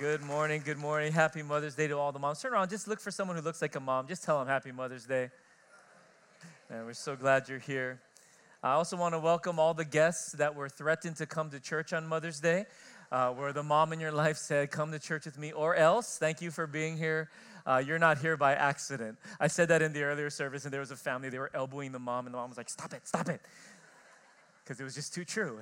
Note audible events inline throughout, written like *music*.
Good morning, good morning. Happy Mother's Day to all the moms. Turn around, just look for someone who looks like a mom. Just tell them Happy Mother's Day. And we're so glad you're here. I also want to welcome all the guests that were threatened to come to church on Mother's Day, uh, where the mom in your life said, Come to church with me, or else. Thank you for being here. Uh, you're not here by accident. I said that in the earlier service, and there was a family, they were elbowing the mom, and the mom was like, Stop it, stop it because it was just too true.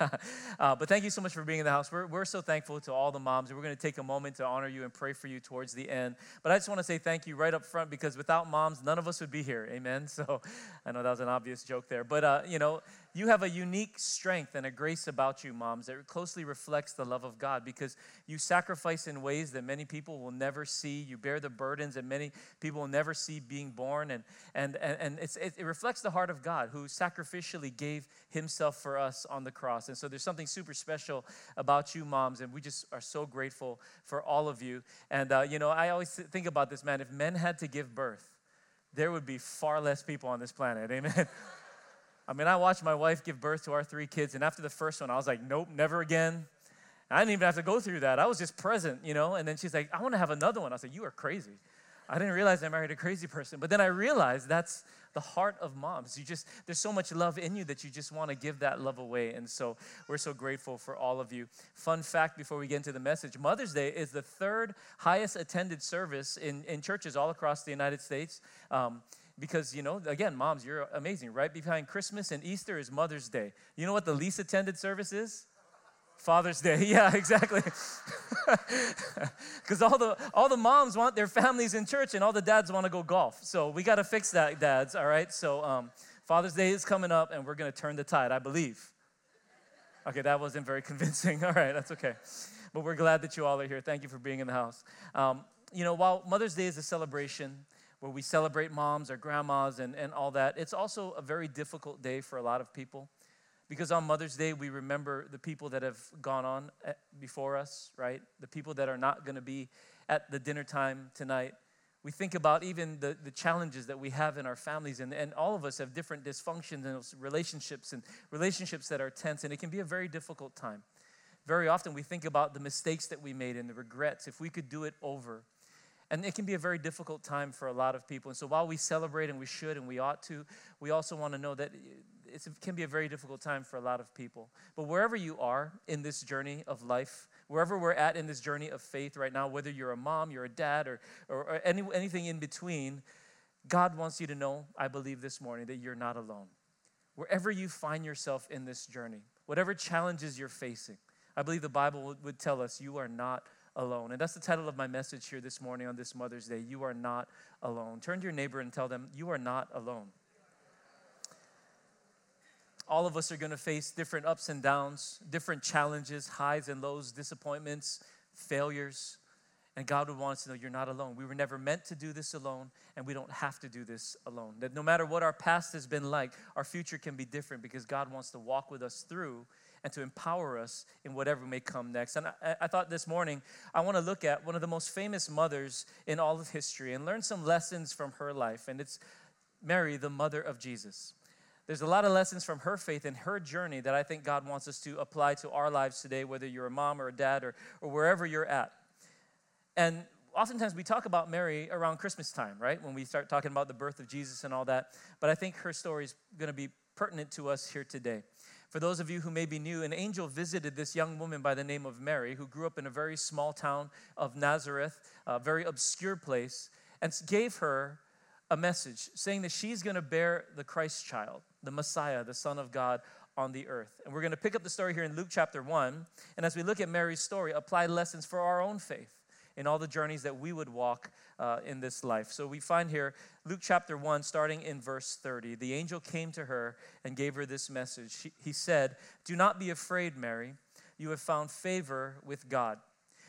*laughs* uh, but thank you so much for being in the house. We're, we're so thankful to all the moms. We're going to take a moment to honor you and pray for you towards the end. But I just want to say thank you right up front because without moms, none of us would be here. Amen. *laughs* So I know that was an obvious joke there. But, uh, you know, you have a unique strength and a grace about you, moms, that closely reflects the love of God because you sacrifice in ways that many people will never see. You bear the burdens that many people will never see being born. And, and, and, and it, it reflects the heart of God who sacrificially gave himself for us on the cross. And so there's something super special about you, moms, and we just are so grateful for all of you. And, uh, you know, I always think about this, man. If men had to give birth, there would be far less people on this planet. Amen. *laughs* I mean, I watched my wife give birth to our three kids, and after the first one, I was like, nope, never again. I didn't even have to go through that. I was just present, you know? And then she's like, I want to have another one. I said, You are crazy. I didn't realize I married a crazy person. But then I realized that's the heart of moms. You just, there's so much love in you that you just want to give that love away. And so we're so grateful for all of you. Fun fact before we get into the message Mother's Day is the third highest attended service in, in churches all across the United States. Um, because you know again moms you're amazing. Right behind christmas and easter is mother's day. You know what the least attended service is? Father's day. *laughs* Yeah exactly. *laughs* Because all the all the moms want their families in church and all the dads want to go golf. So we got to fix that dads all right? So um, father's day is coming up and we're going to turn the tide i believe. Okay that wasn't very *laughs* convincing. All right that's okay. But we're glad that you all are here. Thank you for being in the house. Um, you know while mother's day is a celebration where we celebrate moms or grandmas and, and all that. It's also a very difficult day for a lot of people because on Mother's Day, we remember the people that have gone on eh, before us, right? The people that are not going to be at the dinner time tonight. We think about even the, the challenges that we have in our families, and, and all of us have different dysfunctions and relationships and relationships that are tense, and it can be a very difficult time. Very often, we think about the mistakes that we made and the regrets. If we could do it over, and it can be a very difficult time for a lot of people. And so while we celebrate and we should and we ought to, we also want to know that it can be a very difficult time for a lot of people. But wherever you are in this journey of life, wherever we're at in this journey of faith right now, whether you're a mom, you're a dad, or, or, or any, anything in between, God wants you to know, I believe this morning, that you're not alone. Wherever you find yourself in this journey, whatever challenges you're facing, I believe the Bible would, would tell us you are not alone. And that's the title of my message here this morning on this Mother's Day. You are not alone. Turn to your neighbor and tell them, You are not alone. All of us are going to face different ups and downs, different challenges, highs and lows, disappointments, failures. And God would want us to know you're not alone. We were never meant to do this alone, and we don't have to do this alone. That no matter what our past has been like, our future can be different because God wants to walk with us through and to empower us in whatever may come next. And I, I thought this morning, I want to look at one of the most famous mothers in all of history and learn some lessons from her life. And it's Mary, the mother of Jesus. There's a lot of lessons from her faith and her journey that I think God wants us to apply to our lives today, whether you're a mom or a dad or, or wherever you're at. And oftentimes we talk about Mary around Christmas time, right? When we start talking about the birth of Jesus and all that. But I think her story is going to be pertinent to us here today. For those of you who may be new, an angel visited this young woman by the name of Mary, who grew up in a very small town of Nazareth, a very obscure place, and gave her a message saying that she's going to bear the Christ child, the Messiah, the Son of God on the earth. And we're going to pick up the story here in Luke chapter 1. And as we look at Mary's story, apply lessons for our own faith in all the journeys that we would walk uh, in this life. So we find here Luke chapter 1, starting in verse 30. The angel came to her and gave her this message. He, he said, Do not be afraid, Mary. You have found favor with God.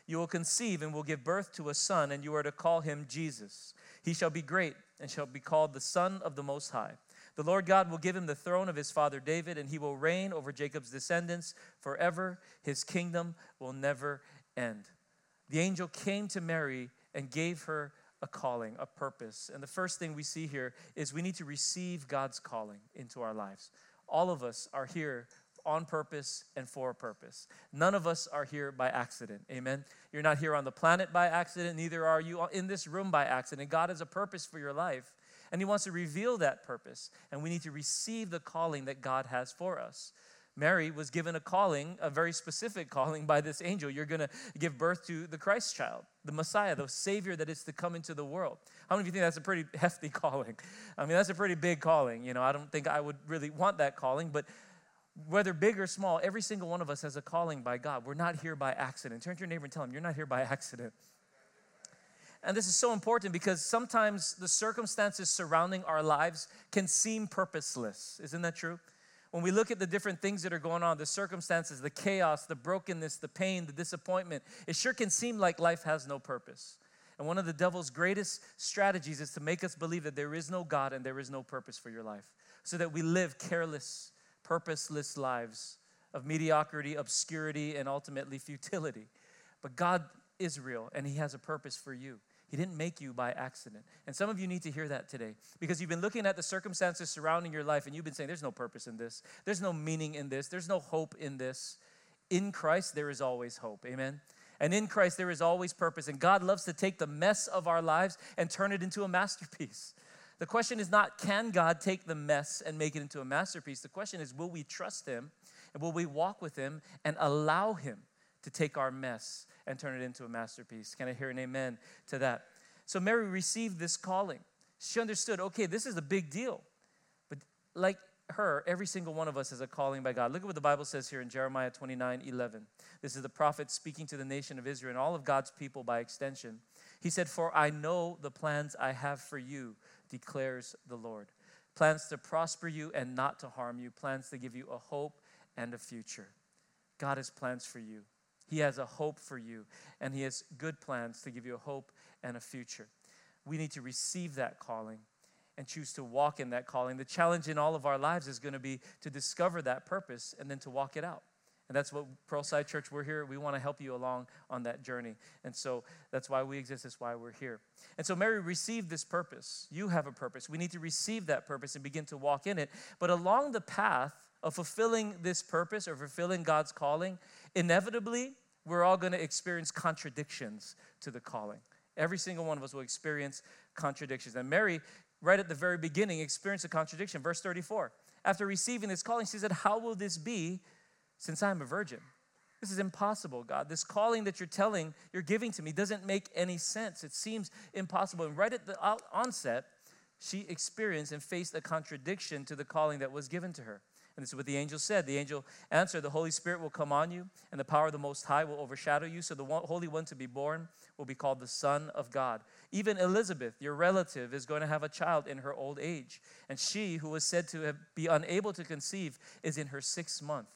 You will conceive and will give birth to a son, and you are to call him Jesus. He shall be great and shall be called the Son of the Most High. The Lord God will give him the throne of his father David, and he will reign over Jacob's descendants forever. His kingdom will never end. The angel came to Mary and gave her a calling, a purpose. And the first thing we see here is we need to receive God's calling into our lives. All of us are here on purpose and for a purpose. None of us are here by accident. Amen. You're not here on the planet by accident, neither are you in this room by accident. God has a purpose for your life, and He wants to reveal that purpose, and we need to receive the calling that God has for us. Mary was given a calling, a very specific calling by this angel. You're going to give birth to the Christ child, the Messiah, the Savior that is to come into the world. How many of you think that's a pretty *laughs* hefty calling? I mean, that's a pretty big calling. You know, I don't think I would really want that calling, but whether big or small, every single one of us has a calling by God. We're not here by accident. Turn to your neighbor and tell him, You're not here by accident. And this is so important because sometimes the circumstances surrounding our lives can seem purposeless. Isn't that true? When we look at the different things that are going on, the circumstances, the chaos, the brokenness, the pain, the disappointment, it sure can seem like life has no purpose. And one of the devil's greatest strategies is to make us believe that there is no God and there is no purpose for your life, so that we live careless, purposeless lives of mediocrity, obscurity, and ultimately futility. But God is real and He has a purpose for you. He didn't make you by accident. And some of you need to hear that today because you've been looking at the circumstances surrounding your life and you've been saying, There's no purpose in this, there's no meaning in this, there's no hope in this. In Christ, there is always hope. Amen. And in Christ, there is always purpose. And God loves to take the mess of our lives and turn it into a masterpiece. The question is not, can God take the mess and make it into a masterpiece? The question is, will we trust Him and will we walk with Him and allow Him to take our mess and turn it into a masterpiece? Can I hear an amen to that? So Mary received this calling. She understood, okay, this is a big deal. But like her, every single one of us has a calling by God. Look at what the Bible says here in Jeremiah 29 11. This is the prophet speaking to the nation of Israel and all of God's people by extension. He said, For I know the plans I have for you declares the Lord. Plans to prosper you and not to harm you, plans to give you a hope and a future. God has plans for you. He has a hope for you, and He has good plans to give you a hope and a future. We need to receive that calling and choose to walk in that calling. The challenge in all of our lives is going to be to discover that purpose and then to walk it out. And that's what Pearlside Church, we're here. We want to help you along on that journey. And so that's why we exist, that's why we're here. And so Mary received this purpose. You have a purpose. We need to receive that purpose and begin to walk in it. But along the path of fulfilling this purpose or fulfilling God's calling, inevitably, we're all going to experience contradictions to the calling. Every single one of us will experience contradictions. And Mary, right at the very beginning, experienced a contradiction. Verse 34. After receiving this calling, she said, How will this be since I'm a virgin. This is impossible, God. This calling that you're telling, you're giving to me doesn't make any sense. It seems impossible. And right at the onset, she experienced and faced a contradiction to the calling that was given to her. And this is what the angel said. The angel answered, The Holy Spirit will come on you, and the power of the Most High will overshadow you. So the Holy One to be born will be called the Son of God. Even Elizabeth, your relative, is going to have a child in her old age. And she, who was said to be unable to conceive, is in her sixth month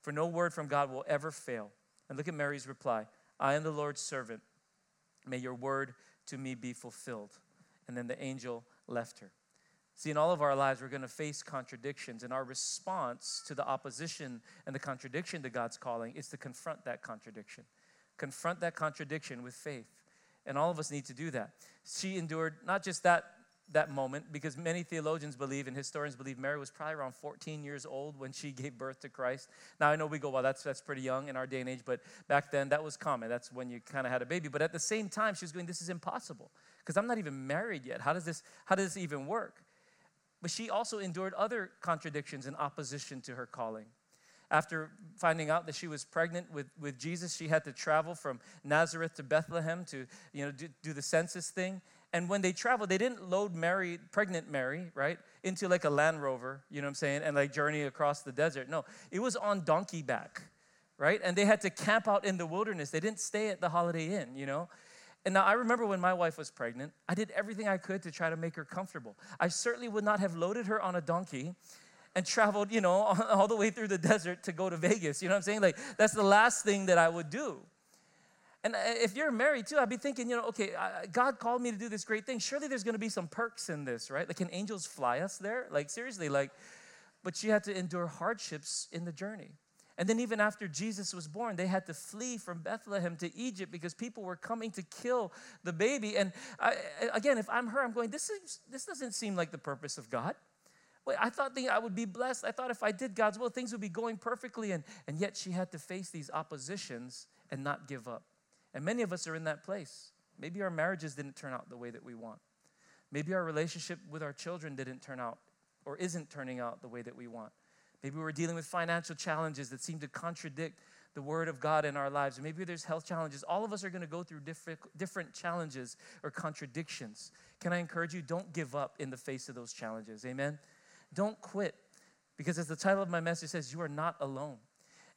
for no word from God will ever fail. And look at Mary's reply I am the Lord's servant. May your word to me be fulfilled. And then the angel left her. See, in all of our lives, we're going to face contradictions, and our response to the opposition and the contradiction to God's calling is to confront that contradiction. Confront that contradiction with faith. And all of us need to do that. She endured not just that that moment because many theologians believe and historians believe Mary was probably around 14 years old when she *laughs* gave birth to Christ. Now I know we go, well, that's that's pretty young in our day and age, but back then that was common. That's when you kind of had a baby. But at the same time, she was going, this is impossible because I'm not even married yet. How does this how does this even work? But she also endured other contradictions and opposition to her calling. After finding out that she was pregnant with, with Jesus, she had to travel from Nazareth to Bethlehem to you know, do, do the census thing. And when they traveled, they didn't load Mary, pregnant Mary, right, into like a Land Rover, you know what I'm saying, and like journey across the desert. No, it was on donkey back, right? And they had to camp out in the wilderness. They didn't stay at the Holiday Inn, you know? And now I remember when my wife was pregnant, I did everything I could to try to make her comfortable. I certainly would not have loaded her on a donkey and traveled, you know, *laughs* all the way through the desert to go to Vegas. You know what I'm saying? Like, that's the last thing that I would do. And uh, if you're married too, I'd be thinking, you know, okay, God called me to do this great thing. Surely there's going to be some perks in this, right? Like, can angels fly us there? Like, seriously, like, but she had to endure hardships in the journey. And then, even after Jesus was born, they had to flee from Bethlehem to Egypt because people were coming to kill the baby. And I, again, if I'm her, I'm going, this, is, this doesn't seem like the purpose of God. Wait, I thought I would be blessed. I thought if I did God's will, things would be going perfectly. And, and yet she had to face these oppositions and not give up. And many of us are in that place. Maybe our marriages didn't turn out the way that we want. Maybe our relationship with our children didn't turn out or isn't turning out the way that we want. Maybe we're dealing with financial challenges that seem to contradict the word of God in our lives. Maybe there's health challenges. All of us are going to go through different, different challenges or contradictions. Can I encourage you? Don't give up in the face of those challenges. Amen? Don't quit. Because as the title of my message says, you are not alone.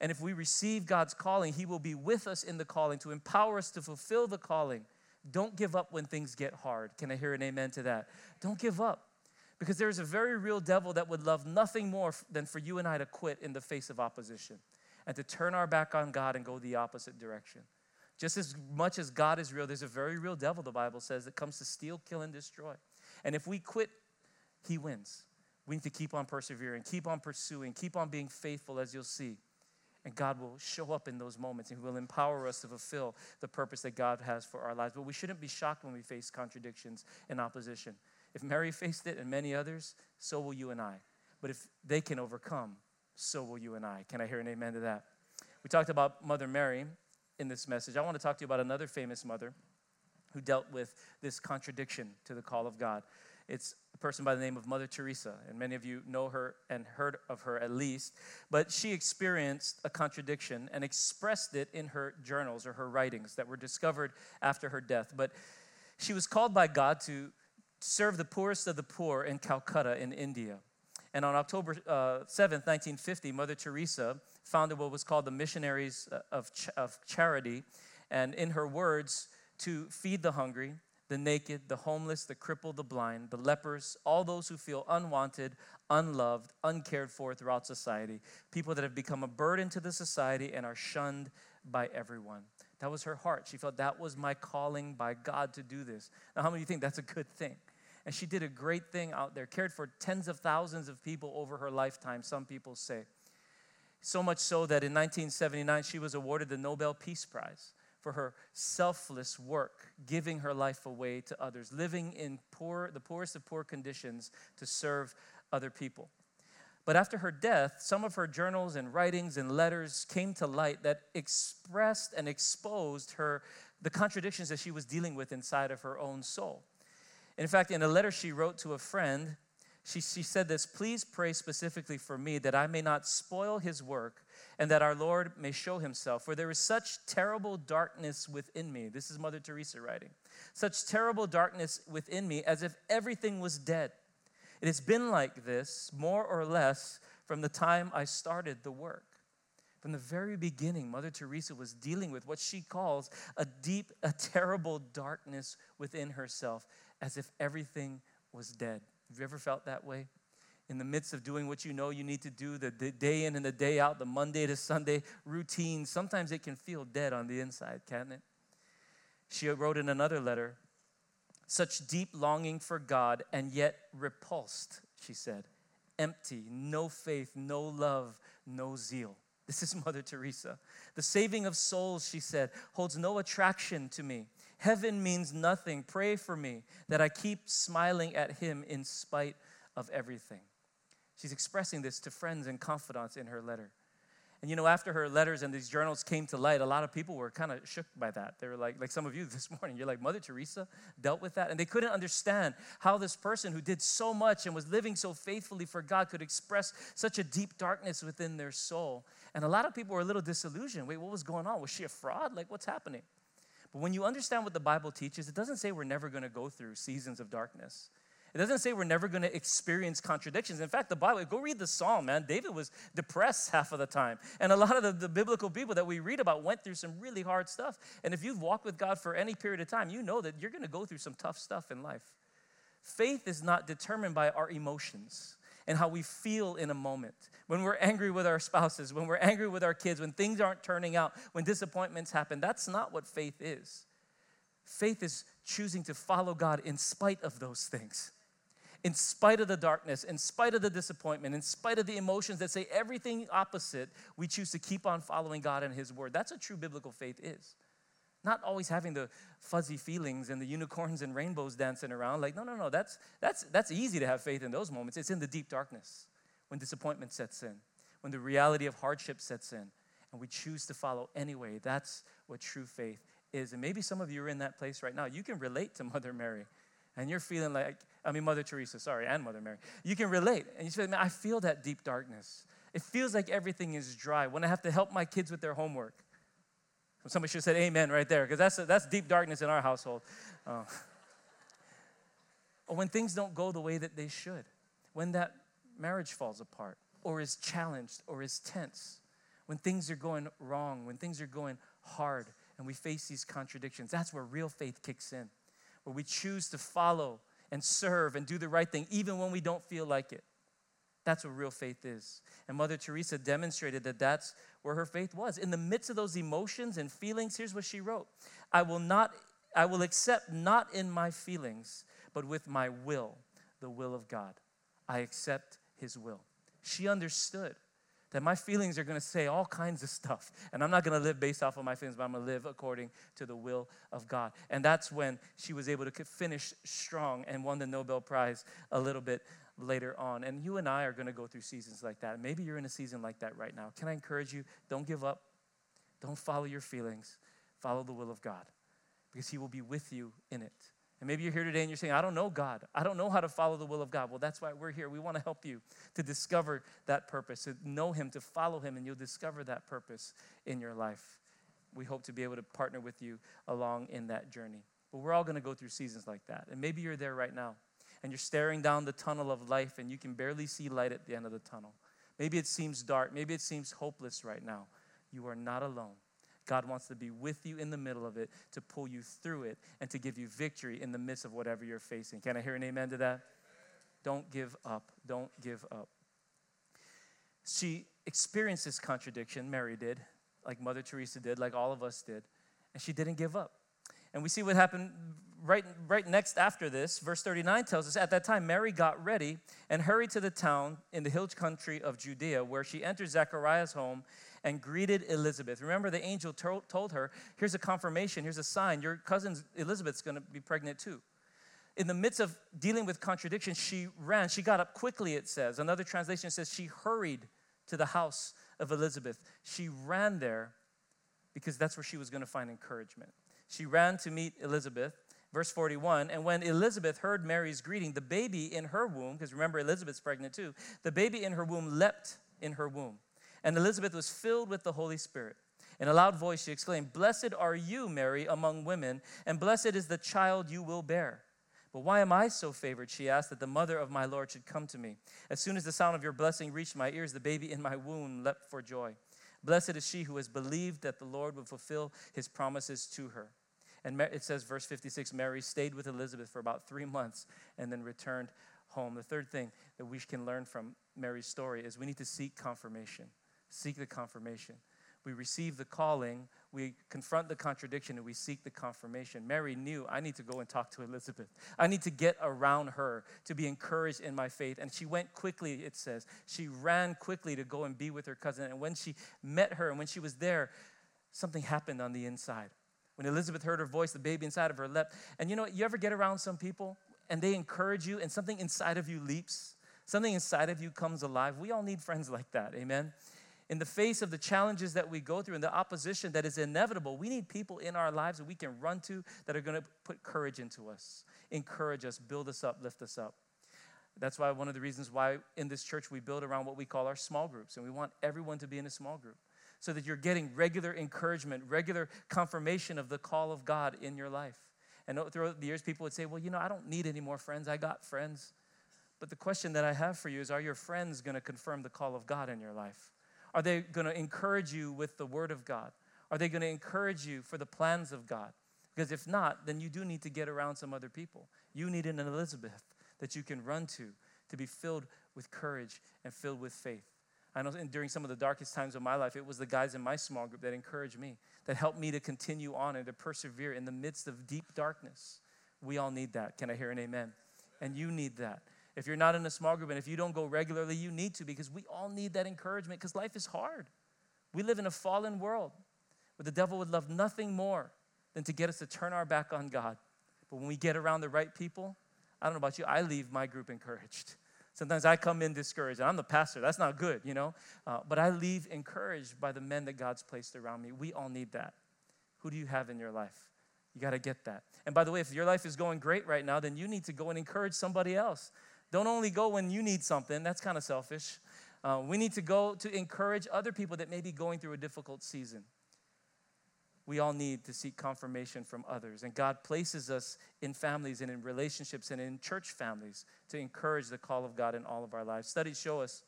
And if we receive God's calling, He will be with us in the calling to empower us to fulfill the calling. Don't give up when things get hard. Can I hear an amen to that? Don't give up. Because there is a very real devil that would love nothing more than for you and I to quit in the face of opposition and to turn our back on God and go the opposite direction. Just as much as God is real, there's a very real devil, the Bible says, that comes to steal, kill, and destroy. And if we quit, he wins. We need to keep on persevering, keep on pursuing, keep on being faithful, as you'll see. And God will show up in those moments and He will empower us to fulfill the purpose that God has for our lives. But we shouldn't be shocked when we face contradictions and opposition. If Mary faced it and many others, so will you and I. But if they can overcome, so will you and I. Can I hear an amen to that? We talked about Mother Mary in this message. I want to talk to you about another famous mother who dealt with this contradiction to the call of God. It's a person by the name of Mother Teresa, and many of you know her and heard of her at least. But she experienced a contradiction and expressed it in her journals or her writings that were discovered after her death. But she was called by God to serve the poorest of the poor in Calcutta in India. And on October uh, 7th, 1950, Mother Teresa founded what was called the Missionaries uh, of, Ch- of Charity. And in her words, to feed the hungry, the naked, the homeless, the crippled, the blind, the lepers, all those who feel unwanted, unloved, uncared for throughout society, people that have become a burden to the society and are shunned by everyone. That was her heart. She felt that was my calling by God to do this. Now, how many of you think that's a good thing? And she did a great thing out there, cared for tens of thousands of people over her lifetime, some people say. So much so that in 1979, she was awarded the Nobel Peace Prize for her selfless work, giving her life away to others, living in poor, the poorest of poor conditions to serve other people. But after her death, some of her journals and writings and letters came to light that expressed and exposed her the contradictions that she was dealing with inside of her own soul. In fact, in a letter she wrote to a friend, she, she said this Please pray specifically for me that I may not spoil his work and that our Lord may show himself. For there is such terrible darkness within me. This is Mother Teresa writing. Such terrible darkness within me as if everything was dead. It has been like this, more or less, from the time I started the work. From the very beginning, Mother Teresa was dealing with what she calls a deep, a terrible darkness within herself, as if everything was dead. Have you ever felt that way? in the midst of doing what you know you need to do, the day in and the day out, the Monday to Sunday routine, sometimes it can feel dead on the inside, can't it? She wrote in another letter, such deep longing for God and yet repulsed, she said. Empty, no faith, no love, no zeal. This is *laughs* Mother Teresa. The saving of souls, she said, holds no attraction to me. Heaven means nothing. Pray for me that I keep smiling at Him in spite of everything. She's expressing this to friends and confidants in her letter. And you know, after her letters and these journals came to light, a lot of people were kind of shook by that. They were like, like some of you *laughs* this morning, you're like, Mother Teresa dealt with that. And they couldn't understand how this person who did so much and was living so faithfully for God could express such a deep darkness within their soul. And a lot of people were a little disillusioned. Wait, what was going on? Was she a fraud? Like, what's happening? But when you understand what the Bible teaches, it doesn't say we're never going to go through seasons of darkness. It doesn't say we're never going to experience contradictions. In fact, the Bible, go read the Psalm, man. David was depressed *laughs* half of the time. And a lot of the, the biblical people that we read about went through some really hard stuff. And if you've walked with God for any period of time, you know that you're going to go through some tough stuff in life. Faith is not determined by our emotions and how we feel in a moment. When we're angry with our spouses, when we're angry with our kids, when things aren't turning out, when disappointments happen, that's not what faith is. Faith is choosing to follow God in spite of those things in spite of the darkness, in spite of the disappointment, in spite of the emotions that say everything opposite, we choose to keep on following God and His Word. That's what true biblical faith is. Not always having the fuzzy feelings and the unicorns and rainbows dancing around. Like, no, no, no, that's, that's, that's easy to have faith in those moments. It's in the deep darkness when disappointment sets in, when the reality of hardship sets in, and we choose to follow anyway. That's what true faith is. And maybe some of you are in that place right now. You can relate to *laughs* Mother Mary, and you're feeling like, I mean, Mother Teresa, sorry, and Mother Mary. You can relate, and you say, man, I feel that deep darkness. It feels like everything is dry when I have to help my kids with their homework. Somebody should have said amen right there, because that's, that's deep darkness in our household. Uh, *laughs* when things don't go the way that they should, when that marriage falls apart, or is challenged, or is tense, when things are going wrong, when things are going hard, and we face these contradictions, that's where real faith kicks in, where we choose to follow and serve and do the right thing, even when we don't feel like it. That's what real faith is. And Mother Teresa demonstrated that that's where her faith was. In the midst of those emotions and feelings, here's what she wrote I will not, I will accept not in my feelings, but with my will, the will of God. I accept his will. She understood that my feelings are going to say all kinds of stuff. And I'm not going to live based off of my feelings, but I'm going to live according to the will of God. And that's when she was able to finish strong and won the Nobel Prize a little bit later on. And you and I are going to go through seasons like that. Maybe you're in a season like that right now. Can I encourage you? Don't give up. Don't follow your feelings. Follow the will of God because He will be with you in it. And maybe you're here today and you're saying, I don't know God. I don't know how to follow the will of God. Well, that's why we're here. We want to help you to discover that purpose, to know Him, to follow Him, and you'll discover that purpose in your life. We hope to be able to partner with you along in that journey. But we're all going to go through seasons like that. And maybe you're there right now and you're staring down the tunnel of life and you can barely see light at the end of the tunnel. Maybe it seems dark. Maybe it seems hopeless right now. You are not alone. God wants to be with you in the middle of it, to pull you through it, and to give you victory in the midst of whatever you're facing. Can I hear an amen to that? Don't give up. Don't give up. She experienced this contradiction, Mary did, like Mother Teresa did, like all of us did, and she didn't give up. And we see what happened right, right next after this. Verse 39 tells us At that time, Mary got ready and hurried to the town in the hill country of Judea, where she entered Zechariah's home and greeted Elizabeth. Remember, the angel told her, Here's a confirmation, here's a sign. Your cousin Elizabeth's going to be pregnant too. In the midst of dealing with contradiction, she ran. She got up quickly, it says. Another translation says she hurried to the house of Elizabeth. She ran there because that's where she was going to find encouragement. She ran to meet Elizabeth. Verse 41 And when Elizabeth heard Mary's greeting, the baby in her womb, because remember, Elizabeth's pregnant too, the baby in her womb leapt in her womb. And Elizabeth was filled with the Holy Spirit. In a loud voice, she exclaimed, Blessed are you, Mary, among women, and blessed is the child you will bear. But why am I so favored? She asked, that the mother of my Lord should come to me. As soon as the sound of your blessing reached my ears, the baby in my womb leapt for joy. Blessed is she who has believed that the Lord would fulfill his promises to her. And it says, verse 56 Mary stayed with Elizabeth for about three months and then returned home. The third thing that we can learn from Mary's story is we need to seek confirmation. Seek the confirmation. We receive the calling, we confront the contradiction, and we seek the confirmation. Mary knew I need to go and talk to Elizabeth. I need to get around her to be encouraged in my faith. And she went quickly, it says. She ran quickly to go and be with her cousin. And when she met her and when she was there, something happened on the inside. When Elizabeth heard her voice, the baby inside of her leapt. And you know, you ever get around some people and they encourage you and something inside of you leaps? Something inside of you comes alive. We all need friends like that. Amen. In the face of the challenges that we go through and the opposition that is inevitable, we need people in our lives that we can run to that are going to put courage into us, encourage us, build us up, lift us up. That's why one of the reasons why in this church we build around what we call our small groups, and we want everyone to be in a small group so that you're getting regular encouragement, regular confirmation of the call of God in your life. And throughout the years, people would say, Well, you know, I don't need any more friends. I got friends. But the question that I have for you is Are your friends going to confirm the call of God in your life? Are they going to encourage you with the Word of God? Are they going to encourage you for the plans of God? Because if not, then you do need to get around some other people. You need an Elizabeth that you can run to to be filled with courage and filled with faith. I know during some of the darkest times of my life, it was the guys in my small group that encouraged me, that helped me to continue on and to persevere in the midst of deep darkness. We all need that. Can I hear an amen? And you need that. If you're not in a small group and if you don't go regularly, you need to because we all need that encouragement because life is hard. We live in a fallen world where the devil would love nothing more than to get us to turn our back on God. But when we get around the right people, I don't know about you, I leave my group encouraged. Sometimes I come in discouraged, and I'm the pastor. That's not good, you know? Uh, but I leave encouraged by the men that God's placed around me. We all need that. Who do you have in your life? You got to get that. And by the way, if your life is going great right now, then you need to go and encourage somebody else. Don't only go when you need something, that's kind of selfish. Uh, we need to go to encourage other people that may be going through a difficult season we all need to seek confirmation from others. And God places us in families and in relationships and in church families to encourage the call of God in all of our lives. Studies show us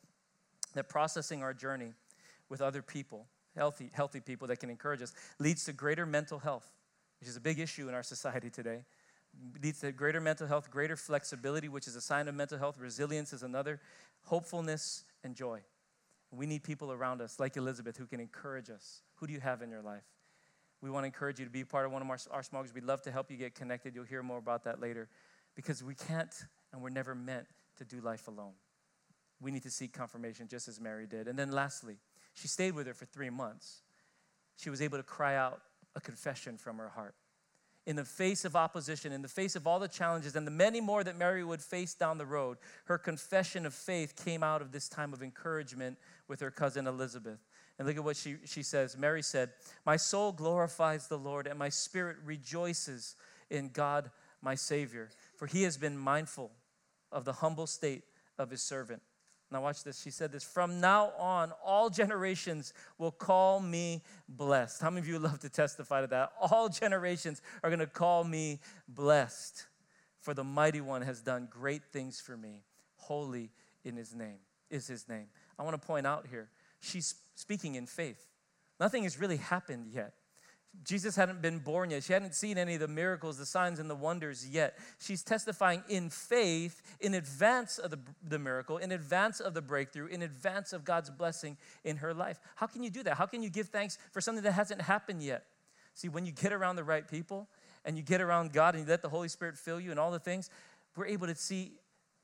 that processing our journey with other people, healthy, healthy people that can encourage us, leads to greater mental health, which is a big issue in our society today. Leads to greater mental health, greater flexibility, which is a sign of mental health. Resilience is another. Hopefulness and joy. We need people around us like Elizabeth who can encourage us. Who do you have in your life? We want to encourage you to be part of one of our, our small groups. We'd love to help you get connected. You'll hear more about that later because we can't and we're never meant to do life alone. We need to seek confirmation just as Mary did. And then lastly, she stayed with her for three months. She was able to cry out a confession from her heart. In the face of opposition, in the face of all the challenges and the many more that Mary would face down the road, her confession of faith came out of this time of encouragement with her cousin Elizabeth. And look at what she, she says. Mary said, My soul glorifies the Lord, and my spirit rejoices in God, my Savior, for he has been mindful of the humble state of his servant. Now, watch this. She said this From now on, all generations will call me blessed. How many of you would love to testify to that? All generations are going to call me blessed, for the mighty one has done great things for me. Holy in his name is his name. I want to point out here she's speaking in faith. Nothing has really happened yet. Jesus hadn't been born yet. She hadn't seen any of the miracles, the signs, and the wonders yet. She's testifying in faith in advance of the, the miracle, in advance of the breakthrough, in advance of God's blessing in her life. How can you do that? How can you give thanks for something that hasn't happened yet? See, when you get around the right people and you get around God and you let the Holy Spirit fill you and all the things, we're able to see,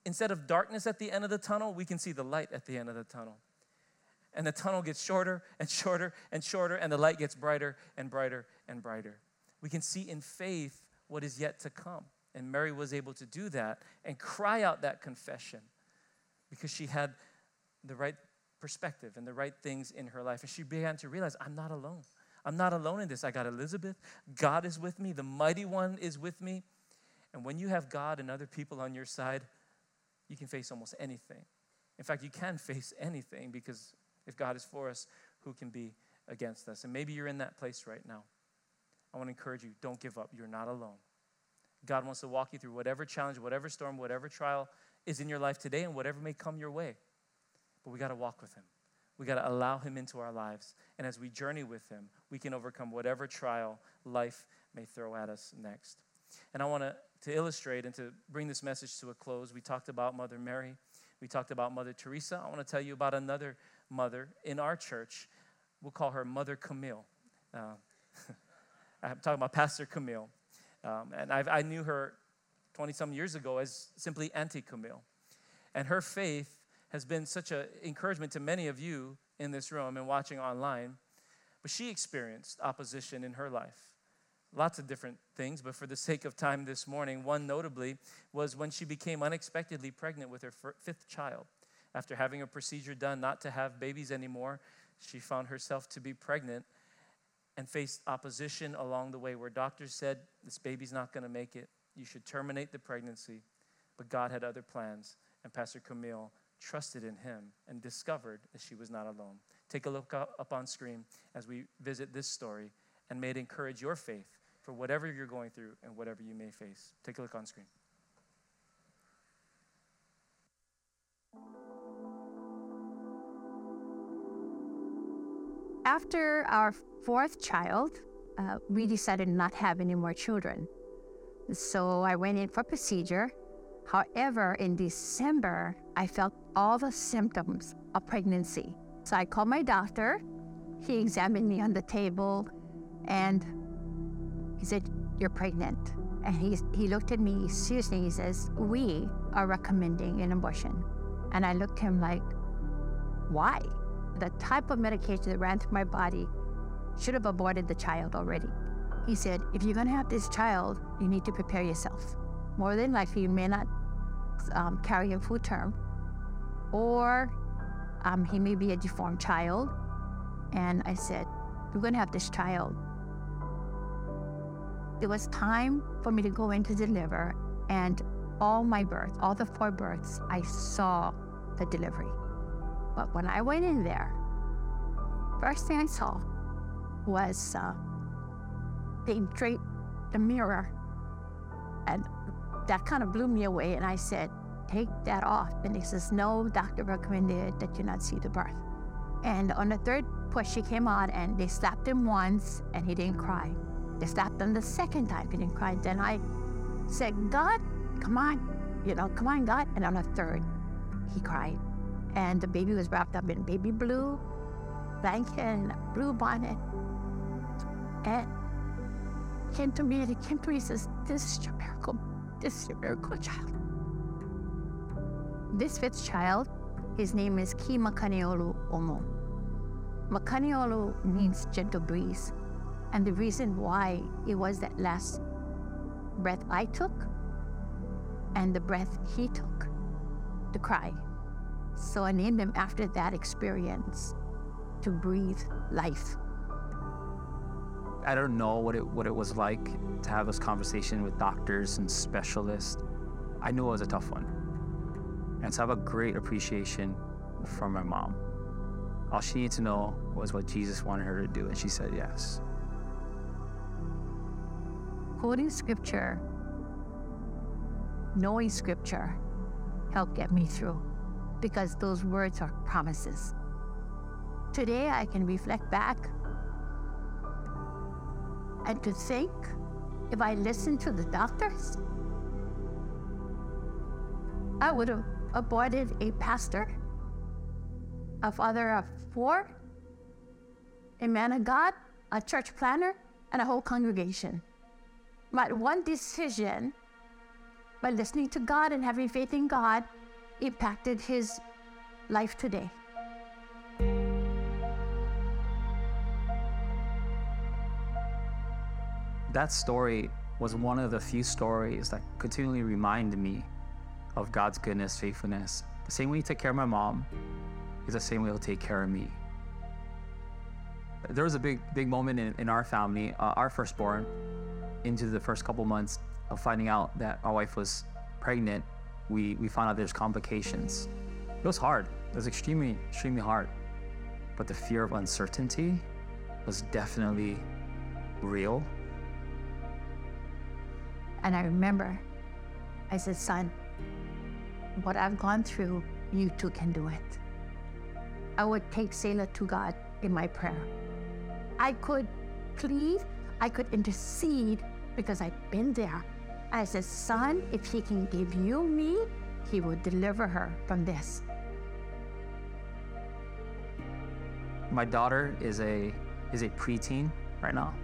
instead of darkness at the end of the tunnel, we can see the light at the end of the tunnel and the tunnel gets shorter and shorter and shorter, and the light gets brighter and brighter and brighter. We can see in faith what is yet to come. And Mary was able to do that and cry out that confession because she had the right perspective and the right things in her life. And she began to realize, I'm not alone. I'm not alone in this. I got Elizabeth. God is with me. The mighty one is with me. And when you have God and other people on your side, you can face almost anything. In fact, you can face anything because if God is for us, who can be against us? And maybe you're in that place right now. I want to encourage you don't give up. You're not alone. God wants to walk you through whatever challenge, whatever storm, whatever trial is in your life today, and whatever may come your way. But we got to walk with Him. We got to allow Him into our lives. And as we journey with Him, we can overcome whatever trial life may throw at us next. And I want to, to illustrate and to bring this message to a close. We talked about Mother Mary, we talked about Mother Teresa. I want to tell you about another mother in our church. We'll call her Mother Camille. Uh, *laughs* I'm talking about Pastor Camille. Um, and I've, i knew her 20 some years ago as simply Auntie Camille. And her faith has been such an encouragement to many of you in this room and watching online. But she experienced opposition in her life. Lots of different things, but for the sake of time this morning, one notably was when she became unexpectedly pregnant with her fifth child. After having a procedure done not to have babies anymore, she found herself to be pregnant and faced opposition along the way where doctors said, This baby's not going to make it. You should terminate the pregnancy. But God had other plans, and Pastor Camille trusted in him and discovered that she was not alone. Take a look up on screen as we visit this story, and may it encourage your faith for whatever you're going through and whatever you may face. Take a look on screen. After our fourth child, uh, we decided not to have any more children. So I went in for procedure. However, in December, I felt all the symptoms of pregnancy. So I called my doctor. He examined me on the table and he said, You're pregnant. And he, he looked at me seriously. He says, We are recommending an abortion. And I looked at him like, Why? The type of medication that ran through my body should have aborted the child already. he said, if you're going to have this child, you need to prepare yourself. More than likely, you may not um, carry him full term, or um, he may be a deformed child. And I said, You're going to have this child. It was time for me to go in to deliver, and all my births, all the four births, I saw the delivery. But when I went in there, first thing I saw was uh, they draped the mirror, and that kind of blew me away. And I said, Take that off. And he says, No, doctor recommended that you not see the birth. And on the third push, she came out and they slapped him once and he didn't cry. They slapped him the second time, he didn't cry. Then I said, God, come on, you know, come on, God. And on the third, he cried. And the baby was wrapped up in baby blue blanket and blue bonnet. And came to me and he came to me and says, This is your miracle. This is your miracle child. This fifth child, his name is Ki Makaniolu Omo. Makaniolu means gentle breeze. And the reason why it was that last breath I took and the breath he took the cry. So I named him after that experience to breathe life. I don't know what it what it was like to have this conversation with doctors and specialists. I knew it was a tough one. And to have a great appreciation from my mom. All she needed to know was what Jesus wanted her to do, and she said yes. Quoting scripture, knowing scripture, helped get me through because those words are promises. Today I can reflect back and to think if I listened to the doctors, I would have aborted a pastor, a father of four, a man of God, a church planner, and a whole congregation. But one decision, by listening to God and having faith in God, impacted his life today. That story was one of the few stories that continually reminded me of God's goodness, faithfulness. The same way He took care of my mom is the same way He'll take care of me. There was a big, big moment in, in our family, uh, our firstborn, into the first couple months of finding out that my wife was pregnant. We, we found out there's complications. It was hard. It was extremely, extremely hard. But the fear of uncertainty was definitely real. And I remember, I said, son, what I've gone through, you too can do it. I would take Selah to God in my prayer. I could plead, I could intercede because I've been there. I a son, if he can give you me, he will deliver her from this. My daughter is a is a preteen right now.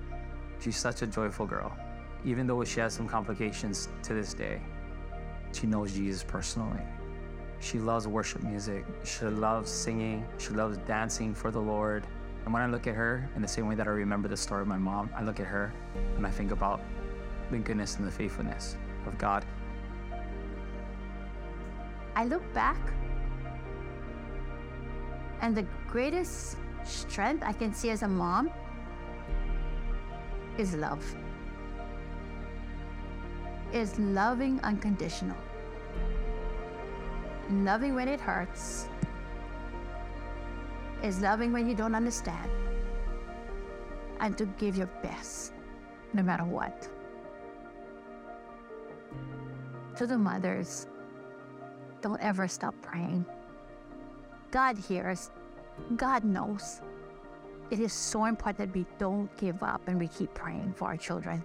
She's such a joyful girl. Even though she has some complications to this day, she knows Jesus personally. She loves worship music. She loves singing. She loves dancing for the Lord. And when I look at her, in the same way that I remember the story of my mom, I look at her and I think about the goodness and the faithfulness of God. I look back, and the greatest strength I can see as a mom is love. Is loving unconditional. Loving when it hurts. Is loving when you don't understand. And to give your best, no matter what. To the mothers, don't ever stop praying. God hears, God knows. It is so important that we don't give up and we keep praying for our children.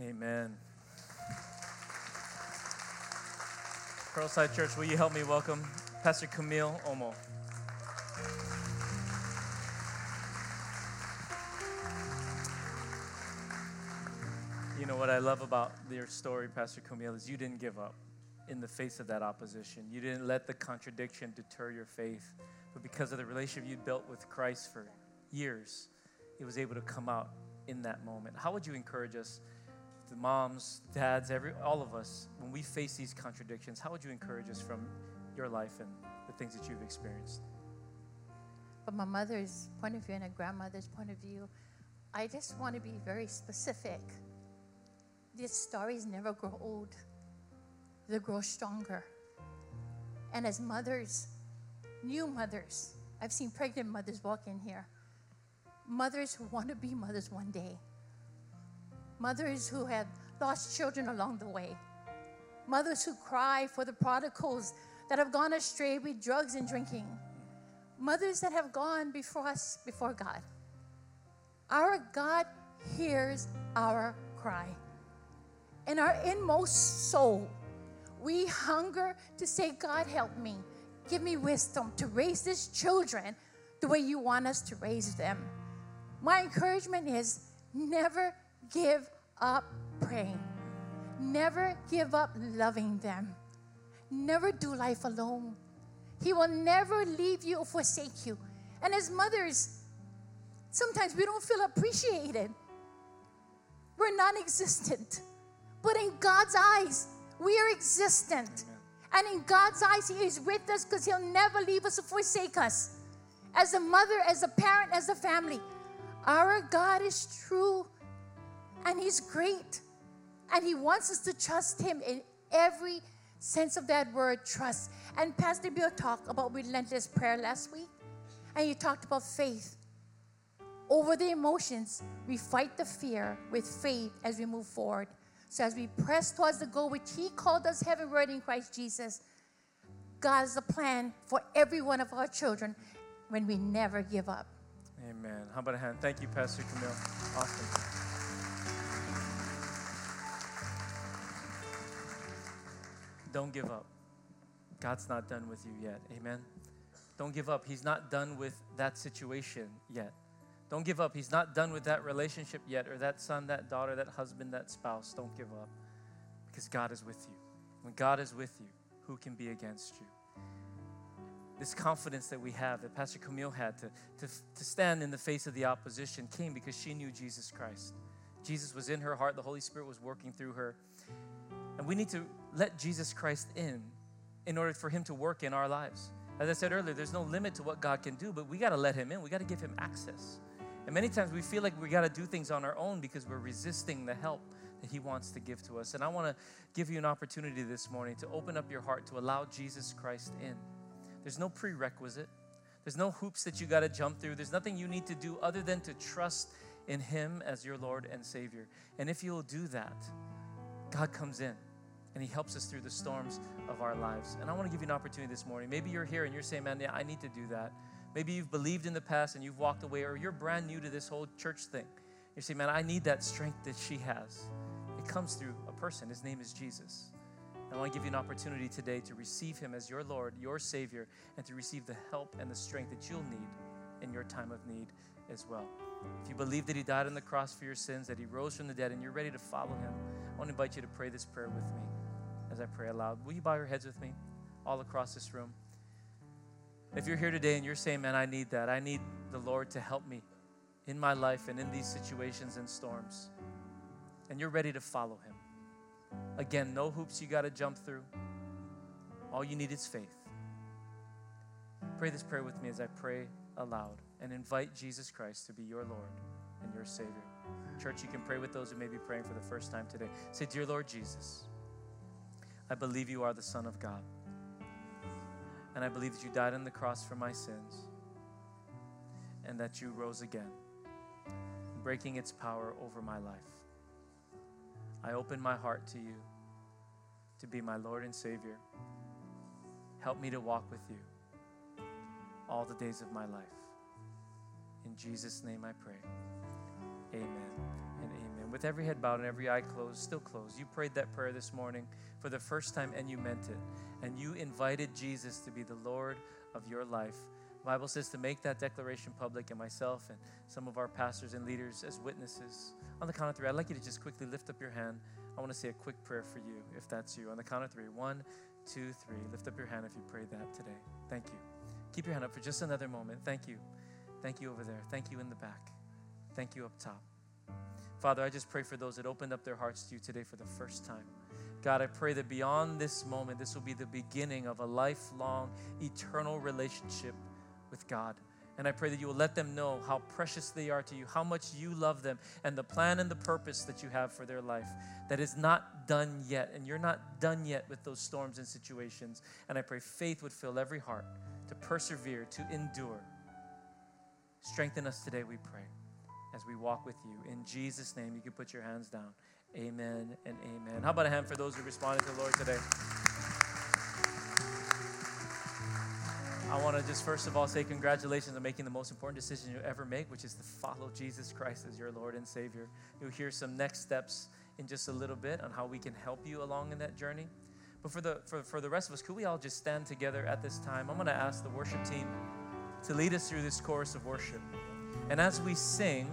Amen. Pearlside Church, will you help me welcome Pastor Camille Omo? You know what I love about your story, Pastor Camille, is you didn't give up in the face of that opposition. You didn't let the contradiction deter your faith, but because of the relationship you built with Christ for years, it was able to come out in that moment. How would you encourage us, the moms, dads, every all of us, when we face these contradictions? How would you encourage us from your life and the things that you've experienced? From my mother's point of view and a grandmother's point of view, I just want to be very specific. These stories never grow old, they grow stronger. And as mothers, new mothers, I've seen pregnant mothers walk in here, mothers who want to be mothers one day, mothers who have lost children along the way, mothers who cry for the prodigals that have gone astray with drugs and drinking, mothers that have gone before us, before God. Our God hears our cry. In our inmost soul, we hunger to say, God, help me. Give me wisdom to raise these children the way you want us to raise them. My encouragement is never give up praying, never give up loving them, never do life alone. He will never leave you or forsake you. And as mothers, sometimes we don't feel appreciated. We're non existent. But in God's eyes, we are existent. And in God's eyes, He is with us because He'll never leave us or forsake us. As a mother, as a parent, as a family, our God is true and He's great. And He wants us to trust Him in every sense of that word, trust. And Pastor Bill talked about relentless prayer last week, and he talked about faith. Over the emotions, we fight the fear with faith as we move forward. So as we press towards the goal which He called us heavenward in Christ Jesus, God has a plan for every one of our children when we never give up. Amen. How about a hand? Thank you, Pastor Camille. Awesome. Don't give up. God's not done with you yet. Amen. Don't give up. He's not done with that situation yet. Don't give up. He's not done with that relationship yet, or that son, that daughter, that husband, that spouse. Don't give up because God is with you. When God is with you, who can be against you? This confidence that we have, that Pastor Camille had to, to, to stand in the face of the opposition, came because she knew Jesus Christ. Jesus was in her heart, the Holy Spirit was working through her. And we need to let Jesus Christ in in order for Him to work in our lives. As I said earlier, there's no limit to what God can do, but we got to let Him in. We got to give Him access. And many times we feel like we got to do things on our own because we're resisting the help that He wants to give to us. And I want to give you an opportunity this morning to open up your heart to allow Jesus Christ in. There's no prerequisite, there's no hoops that you got to jump through, there's nothing you need to do other than to trust in Him as your Lord and Savior. And if you'll do that, God comes in and He helps us through the storms of our lives. And I want to give you an opportunity this morning. Maybe you're here and you're saying, man, yeah, I need to do that. Maybe you've believed in the past and you've walked away, or you're brand new to this whole church thing. You say, man, I need that strength that she has. It comes through a person. His name is Jesus. I want to give you an opportunity today to receive Him as your Lord, your Savior, and to receive the help and the strength that you'll need in your time of need as well. If you believe that He died on the cross for your sins, that He rose from the dead, and you're ready to follow Him, I want to invite you to pray this prayer with me as I pray aloud. Will you bow your heads with me all across this room? If you're here today and you're saying, man, I need that, I need the Lord to help me in my life and in these situations and storms, and you're ready to follow Him. Again, no hoops you got to jump through. All you need is faith. Pray this prayer with me as I pray aloud and invite Jesus Christ to be your Lord and your Savior. Church, you can pray with those who may be praying for the first time today. Say, Dear Lord Jesus, I believe you are the Son of God. And I believe that you died on the cross for my sins and that you rose again, breaking its power over my life. I open my heart to you to be my Lord and Savior. Help me to walk with you all the days of my life. In Jesus' name I pray. Amen and amen. With every head bowed and every eye closed, still closed, you prayed that prayer this morning for the first time and you meant it. And you invited Jesus to be the Lord of your life. The Bible says to make that declaration public, and myself and some of our pastors and leaders as witnesses. On the count of three, I'd like you to just quickly lift up your hand. I want to say a quick prayer for you, if that's you. On the count of three, one, two, three. Lift up your hand if you prayed that today. Thank you. Keep your hand up for just another moment. Thank you. Thank you over there. Thank you in the back. Thank you up top. Father, I just pray for those that opened up their hearts to you today for the first time. God, I pray that beyond this moment, this will be the beginning of a lifelong, eternal relationship with God. And I pray that you will let them know how precious they are to you, how much you love them, and the plan and the purpose that you have for their life that is not done yet. And you're not done yet with those storms and situations. And I pray faith would fill every heart to persevere, to endure. Strengthen us today, we pray as we walk with you. In Jesus' name, you can put your hands down. Amen and amen. How about a hand for those who responded to the Lord today? I want to just first of all say congratulations on making the most important decision you ever make, which is to follow Jesus Christ as your Lord and Savior. You'll hear some next steps in just a little bit on how we can help you along in that journey. But for the for, for the rest of us, could we all just stand together at this time? I'm going to ask the worship team to lead us through this chorus of worship. And as we sing,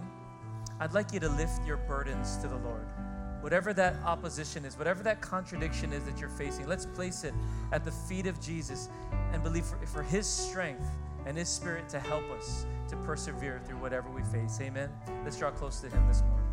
I'd like you to lift your burdens to the Lord. Whatever that opposition is, whatever that contradiction is that you're facing, let's place it at the feet of Jesus and believe for, for His strength and His Spirit to help us to persevere through whatever we face. Amen. Let's draw close to Him this morning.